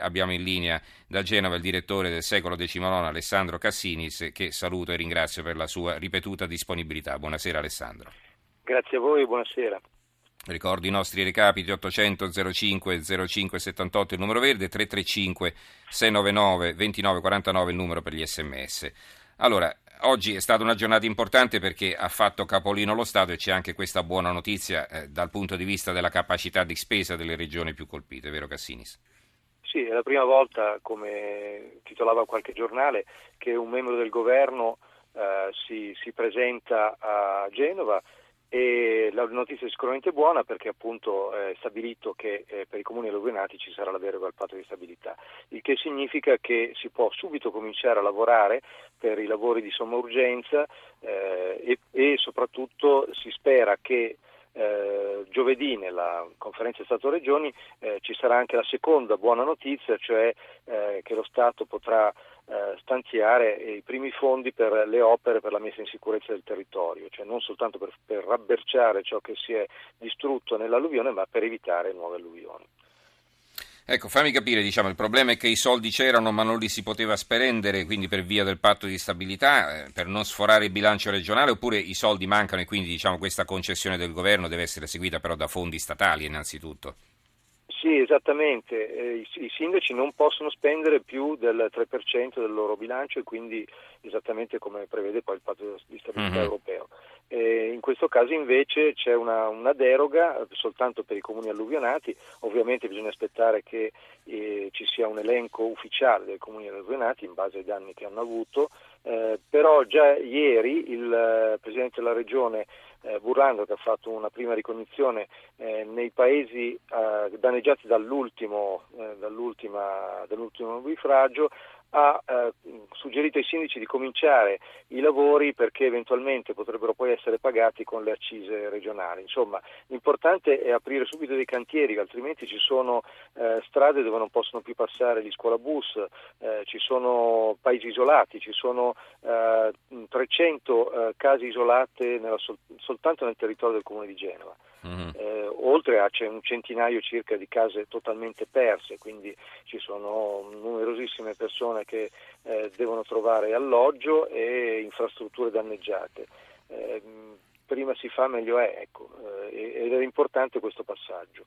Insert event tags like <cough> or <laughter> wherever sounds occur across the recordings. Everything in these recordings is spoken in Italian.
Abbiamo in linea da Genova il direttore del secolo XIX Alessandro Cassinis che saluto e ringrazio per la sua ripetuta disponibilità. Buonasera Alessandro. Grazie a voi, buonasera. Ricordo i nostri recapiti 800 05 05 78 il numero verde, 335 699 29 49 il numero per gli sms. Allora, oggi è stata una giornata importante perché ha fatto capolino lo Stato e c'è anche questa buona notizia eh, dal punto di vista della capacità di spesa delle regioni più colpite, vero Cassinis? Sì, è la prima volta, come titolava qualche giornale, che un membro del governo eh, si, si, presenta a Genova e la notizia è sicuramente buona perché appunto è stabilito che eh, per i comuni alluvionati ci sarà la deroga al patto di stabilità, il che significa che si può subito cominciare a lavorare per i lavori di somma urgenza eh, e, e soprattutto si spera che eh, giovedì nella conferenza Stato-Regioni eh, ci sarà anche la seconda buona notizia, cioè eh, che lo Stato potrà eh, stanziare i primi fondi per le opere per la messa in sicurezza del territorio, cioè non soltanto per, per rabberciare ciò che si è distrutto nell'alluvione, ma per evitare nuove alluvioni. Ecco, fammi capire, diciamo, il problema è che i soldi c'erano ma non li si poteva spendere, quindi per via del patto di stabilità, eh, per non sforare il bilancio regionale, oppure i soldi mancano e quindi diciamo, questa concessione del governo deve essere seguita però da fondi statali innanzitutto? Sì, esattamente. Eh, i, I, sindaci non possono spendere più del 3% del loro bilancio e quindi esattamente come prevede poi il patto di stabilità mm-hmm. europeo. Eh, in questo caso invece c'è una, una, deroga soltanto per i comuni alluvionati, ovviamente bisogna aspettare che eh, ci sia un elenco ufficiale dei comuni alluvionati in base ai danni che hanno avuto, eh, però già ieri il eh, Presidente della Regione eh, Burlando che ha fatto una prima ricognizione eh, nei paesi eh, danneggiati dall'ultimo, eh, dall'ultimo bifragio ha eh, suggerito ai sindaci di cominciare i lavori perché eventualmente potrebbero poi essere pagati con le accise regionali. Insomma, l'importante è aprire subito dei cantieri, altrimenti ci sono eh, strade dove non possono più passare gli scuolabus, eh, ci sono paesi isolati, ci sono 300 eh, eh, case isolate nella, sol- soltanto nel territorio del comune di Genova. Mm-hmm. Eh, oltre a c'è un centinaio circa di case totalmente perse, quindi ci sono numerosissime persone che eh, devono trovare alloggio e infrastrutture danneggiate. Eh, prima si fa meglio è, ecco, eh, ed è importante questo passaggio.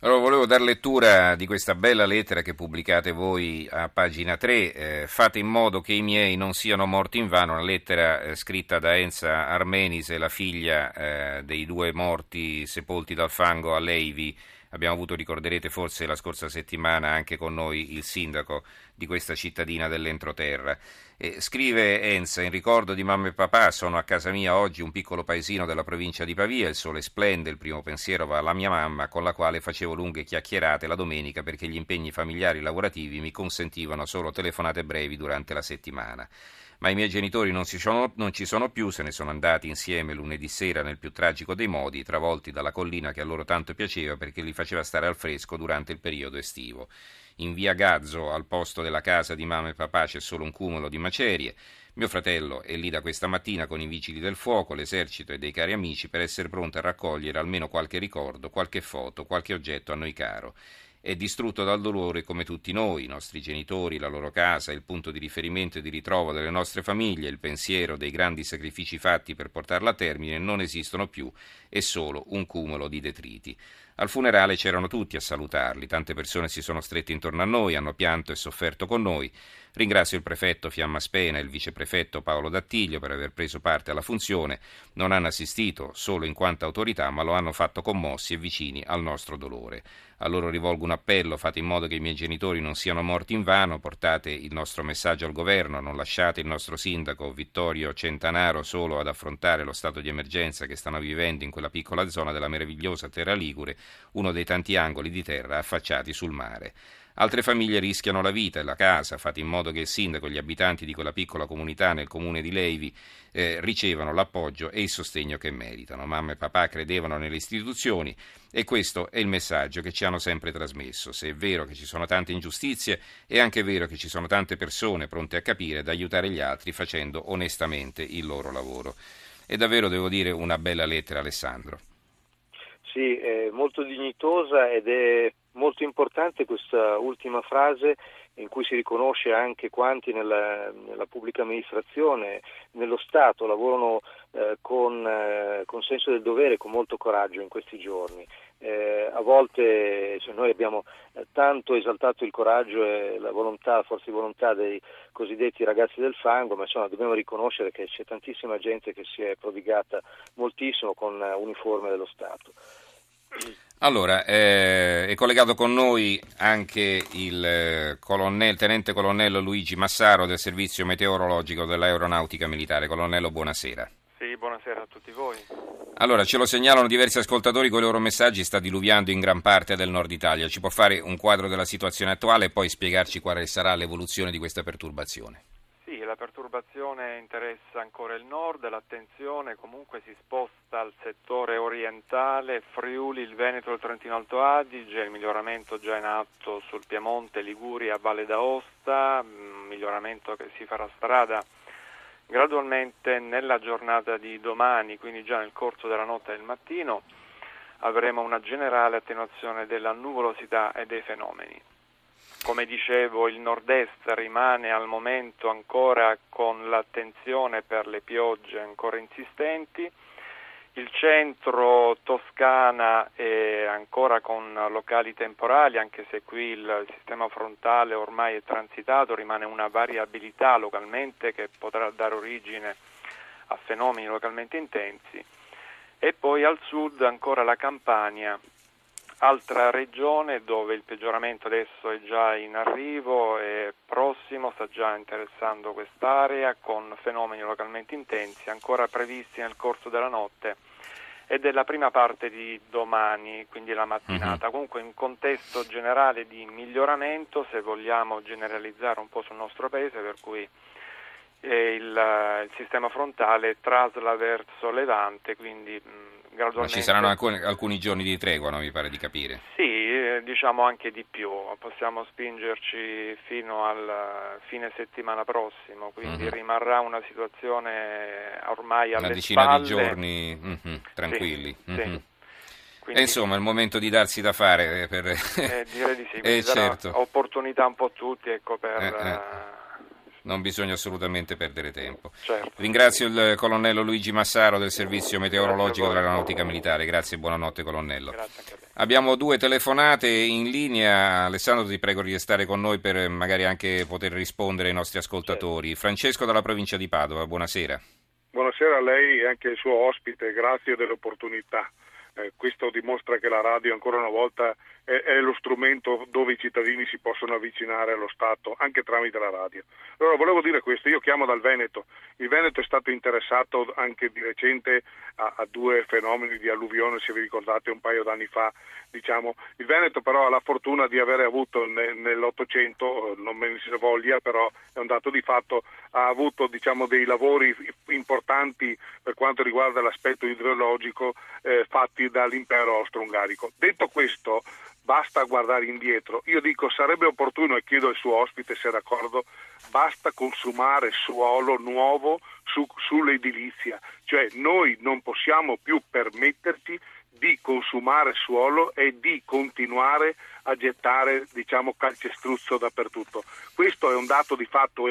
Allora, volevo dar lettura di questa bella lettera che pubblicate voi a pagina 3. Eh, fate in modo che i miei non siano morti in vano. Una lettera eh, scritta da Enza Armenise, la figlia eh, dei due morti sepolti dal fango a Leivi Abbiamo avuto, ricorderete forse la scorsa settimana, anche con noi il sindaco di questa cittadina dell'entroterra. E scrive Enza, in ricordo di mamma e papà, sono a casa mia oggi, un piccolo paesino della provincia di Pavia, il sole splende, il primo pensiero va alla mia mamma, con la quale facevo lunghe chiacchierate la domenica perché gli impegni familiari e lavorativi mi consentivano solo telefonate brevi durante la settimana ma i miei genitori non, sono, non, ci sono più, se ne sono andati insieme lunedì sera nel più tragico dei modi, travolti dalla collina che a loro tanto piaceva perché li faceva stare al fresco durante il periodo estivo. In via Gazzo, al posto della casa di mamma e papà, c'è solo un cumulo di macerie. Mio fratello è lì da questa mattina con i vigili del fuoco, l'esercito e dei cari amici per essere pronto a raccogliere almeno qualche ricordo, qualche foto, qualche oggetto a noi caro è distrutto dal dolore come tutti noi, i nostri genitori, la loro casa, il punto di riferimento e di ritrovo delle nostre famiglie, il pensiero dei grandi sacrifici fatti per portarla a termine non esistono più, è solo un cumulo di detriti. Al funerale c'erano tutti a salutarli, tante persone si sono strette intorno a noi, hanno pianto e sofferto con noi. Ringrazio il prefetto Fiamma Spena e il viceprefetto Paolo Dattiglio per aver preso parte alla funzione. Non hanno assistito solo in quanto autorità, ma lo hanno fatto commossi e vicini al nostro dolore. A loro rivolgo un appello, fate in modo che i miei genitori non siano morti in vano, portate il nostro messaggio al governo, non lasciate il nostro sindaco Vittorio Centanaro solo ad affrontare lo stato di emergenza che stanno vivendo in quella piccola zona della meravigliosa Terra Ligure uno dei tanti angoli di terra affacciati sul mare. Altre famiglie rischiano la vita e la casa, fate in modo che il sindaco e gli abitanti di quella piccola comunità nel comune di Levi eh, ricevano l'appoggio e il sostegno che meritano. Mamma e papà credevano nelle istituzioni e questo è il messaggio che ci hanno sempre trasmesso. Se è vero che ci sono tante ingiustizie, è anche vero che ci sono tante persone pronte a capire ed aiutare gli altri facendo onestamente il loro lavoro. È davvero, devo dire, una bella lettera, Alessandro. Sì, è molto dignitosa ed è molto importante questa ultima frase in cui si riconosce anche quanti nella, nella pubblica amministrazione, nello Stato lavorano eh, con, eh, con, senso del dovere, con molto coraggio in questi giorni. Eh, a volte cioè, noi abbiamo eh, tanto esaltato il coraggio e la volontà, la forza di volontà dei cosiddetti ragazzi del fango, ma insomma dobbiamo riconoscere che c'è tantissima gente che si è prodigata moltissimo con eh, uniforme dello Stato. Allora, eh, è collegato con noi anche il eh, colonnello, tenente colonnello Luigi Massaro del servizio meteorologico dell'aeronautica militare. Colonnello, buonasera. Sì, buonasera a tutti voi. Allora, ce lo segnalano diversi ascoltatori con i loro messaggi, sta diluviando in gran parte del nord Italia. Ci può fare un quadro della situazione attuale e poi spiegarci quale sarà l'evoluzione di questa perturbazione? La perturbazione interessa ancora il nord, l'attenzione comunque si sposta al settore orientale, Friuli, il Veneto il Trentino Alto Adige, il miglioramento già in atto sul Piemonte, Liguria, Valle d'Aosta, mm, miglioramento che si farà strada gradualmente nella giornata di domani, quindi già nel corso della notte e del mattino, avremo una generale attenuazione della nuvolosità e dei fenomeni. Come dicevo, il nord-est rimane al momento ancora con l'attenzione per le piogge ancora insistenti, il centro Toscana è ancora con locali temporali, anche se qui il sistema frontale ormai è transitato, rimane una variabilità localmente che potrà dare origine a fenomeni localmente intensi. E poi al sud ancora la Campania Altra regione dove il peggioramento adesso è già in arrivo e prossimo, sta già interessando quest'area con fenomeni localmente intensi ancora previsti nel corso della notte e della prima parte di domani, quindi la mattinata. Uh-huh. Comunque in contesto generale di miglioramento, se vogliamo generalizzare un po' sul nostro paese, per cui eh, il, il, sistema frontale trasla verso levante, quindi mh, gradualmente. Ma ci saranno alcuni, alcuni giorni di tregua, no? mi pare di capire. Sì, eh, diciamo anche di più, possiamo spingerci fino al fine settimana prossimo, quindi mm-hmm. rimarrà una situazione ormai alle Una decina spalle. di giorni mm-hmm, tranquilli. Sì, mm-hmm. sì. Quindi, e insomma, è il momento di darsi da fare. Eh, per... Eh, direi di sì, <laughs> eh, certo. opportunità un po' tutti ecco, per... Eh, eh non bisogna assolutamente perdere tempo. Certo. Ringrazio il colonnello Luigi Massaro del servizio meteorologico dell'aeronautica militare. Grazie e buonanotte colonnello. Abbiamo due telefonate in linea. Alessandro ti prego di restare con noi per magari anche poter rispondere ai nostri ascoltatori. Francesco dalla provincia di Padova, buonasera. Buonasera a lei e anche al suo ospite, grazie dell'opportunità. Eh, questo dimostra che la radio ancora una volta è, lo strumento dove i cittadini si possono avvicinare allo Stato anche tramite la radio. Allora volevo dire questo, io chiamo dal Veneto, il Veneto è stato interessato anche di recente a, a due fenomeni di alluvione, se vi ricordate un paio d'anni fa, diciamo. il Veneto però ha la fortuna di avere avuto ne, nell'Ottocento, non me ne si voglia, però è un dato di fatto, ha avuto diciamo, dei lavori importanti per quanto riguarda l'aspetto idrologico eh, fatti dall'impero austro-ungarico. Detto questo, basta guardare indietro. Io dico sarebbe opportuno, e chiedo al suo ospite se è d'accordo, basta consumare suolo nuovo su, sull'edilizia, cioè noi non possiamo più permetterci di consumare suolo e di continuare a gettare diciamo, calcestruzzo dappertutto. Questo è un dato di fatto.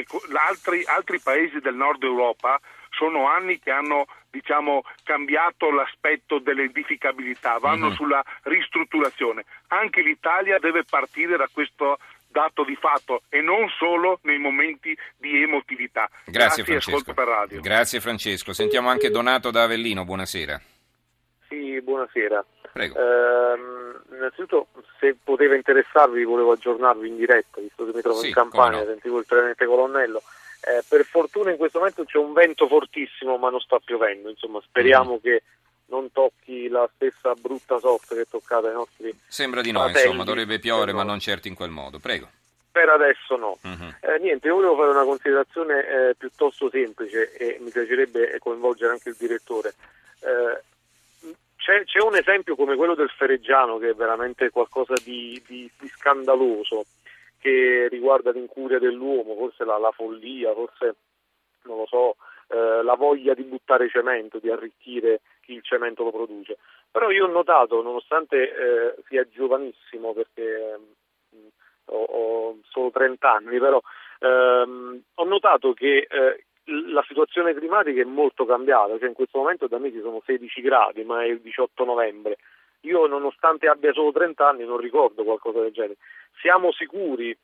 Altri, altri paesi del nord Europa sono anni che hanno diciamo, cambiato l'aspetto dell'edificabilità, vanno mm-hmm. sulla ristrutturazione. Anche l'Italia deve partire da questo dato di fatto e non solo nei momenti di emotività. Grazie, Grazie Francesco. Grazie Francesco. Sentiamo anche Donato da Avellino, buonasera. Sì, buonasera. Prego. Eh, innanzitutto se poteva interessarvi volevo aggiornarvi in diretta, visto che mi trovo sì, in campagna, no. sentivo il tenente colonnello. Eh, per fortuna in questo momento c'è un vento fortissimo ma non sta piovendo, insomma speriamo mm. che non tocchi la stessa brutta sorte che è toccata ai nostri Sembra di no, fratelli, insomma, dovrebbe piovere ma non certo in quel modo. Prego. Per adesso no. Mm-hmm. Eh, niente, io volevo fare una considerazione eh, piuttosto semplice e mi piacerebbe coinvolgere anche il direttore. Eh, c'è, c'è, un esempio come quello del Fereggiano che è veramente qualcosa di, di, di scandaloso che riguarda l'incuria dell'uomo, forse la, la follia, forse non lo so, eh, la voglia di buttare cemento, di arricchire chi il cemento lo produce. Però io ho notato, nonostante eh, sia giovanissimo, perché mh, ho, ho, solo 30 anni, però ehm, ho notato che eh, la situazione climatica è molto cambiata, cioè in questo momento da me ci sono 16 gradi, ma è il 18 novembre. Io nonostante abbia solo 30 anni non ricordo qualcosa del genere. Siamo sicuri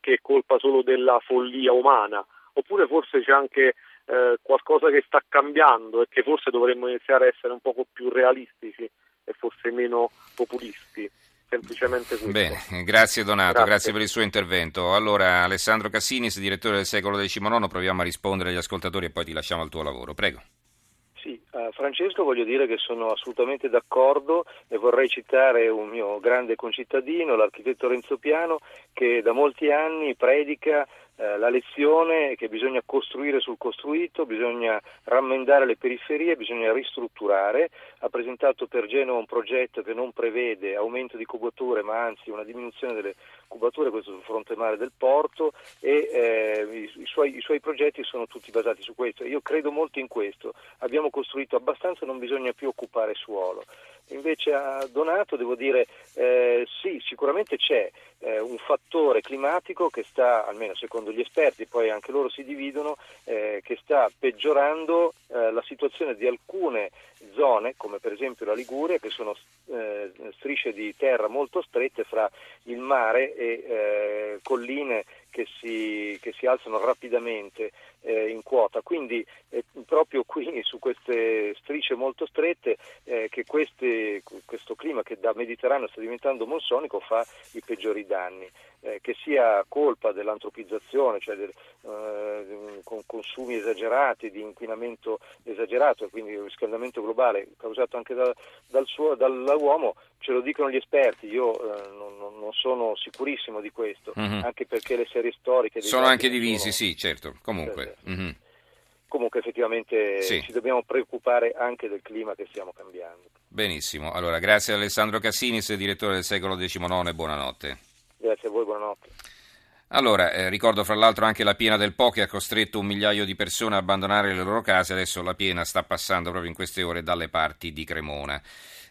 che è colpa solo della follia umana? Oppure forse c'è anche eh, qualcosa che sta cambiando e che forse dovremmo iniziare a essere un poco più realistici e forse meno populisti? semplicemente questo. Bene, grazie Donato, grazie. grazie. per il suo intervento. Allora, Alessandro Cassinis, direttore del secolo XIX, proviamo a rispondere agli ascoltatori e poi ti lasciamo al tuo lavoro. Prego. Sì, uh, Francesco voglio dire che sono assolutamente d'accordo e vorrei citare un mio grande concittadino, l'architetto Renzo Piano, che da molti anni predica eh, la lezione è che bisogna costruire sul costruito, bisogna rammendare le periferie, bisogna ristrutturare. Ha presentato per Genova un progetto che non prevede aumento di cubature ma anzi una diminuzione delle cubature, questo sul fronte mare del porto e eh, i, i, suoi, i, suoi, progetti sono tutti basati su questo. Io credo molto in questo. Abbiamo costruito abbastanza, non bisogna più occupare suolo. Invece a Donato devo dire eh, sì, sicuramente c'è eh, un fattore climatico che sta, almeno secondo gli esperti, poi anche loro si dividono, eh, che sta peggiorando eh, la situazione di alcune zone, come per esempio la Liguria, che sono eh, strisce di terra molto strette fra il mare e eh, colline che si, che si alzano rapidamente eh, in quota. Quindi eh, proprio qui <laughs> su queste strisce molto strette eh, che queste, questo clima che da Mediterraneo sta diventando monsonico fa i peggiori danni. Eh, che sia colpa dell'antropizzazione, cioè del, eh, con consumi esagerati, di inquinamento esagerato, quindi il riscaldamento globale causato anche da, dal suo, dall'uomo, ce lo dicono gli esperti, io eh, non, non, sono sicurissimo di questo, mm-hmm. anche perché le serie storiche... Sono anche divisi, sono... sì, certo, comunque. Mm-hmm. Comunque effettivamente sì. ci dobbiamo preoccupare anche del clima che stiamo cambiando. Benissimo, allora grazie a Alessandro Cassinis, direttore del secolo XIX e buonanotte. Grazie a voi, buonanotte. Allora, eh, ricordo fra l'altro anche la piena del Po che ha costretto un migliaio di persone a abbandonare le loro case, adesso la piena sta passando proprio in queste ore dalle parti di Cremona.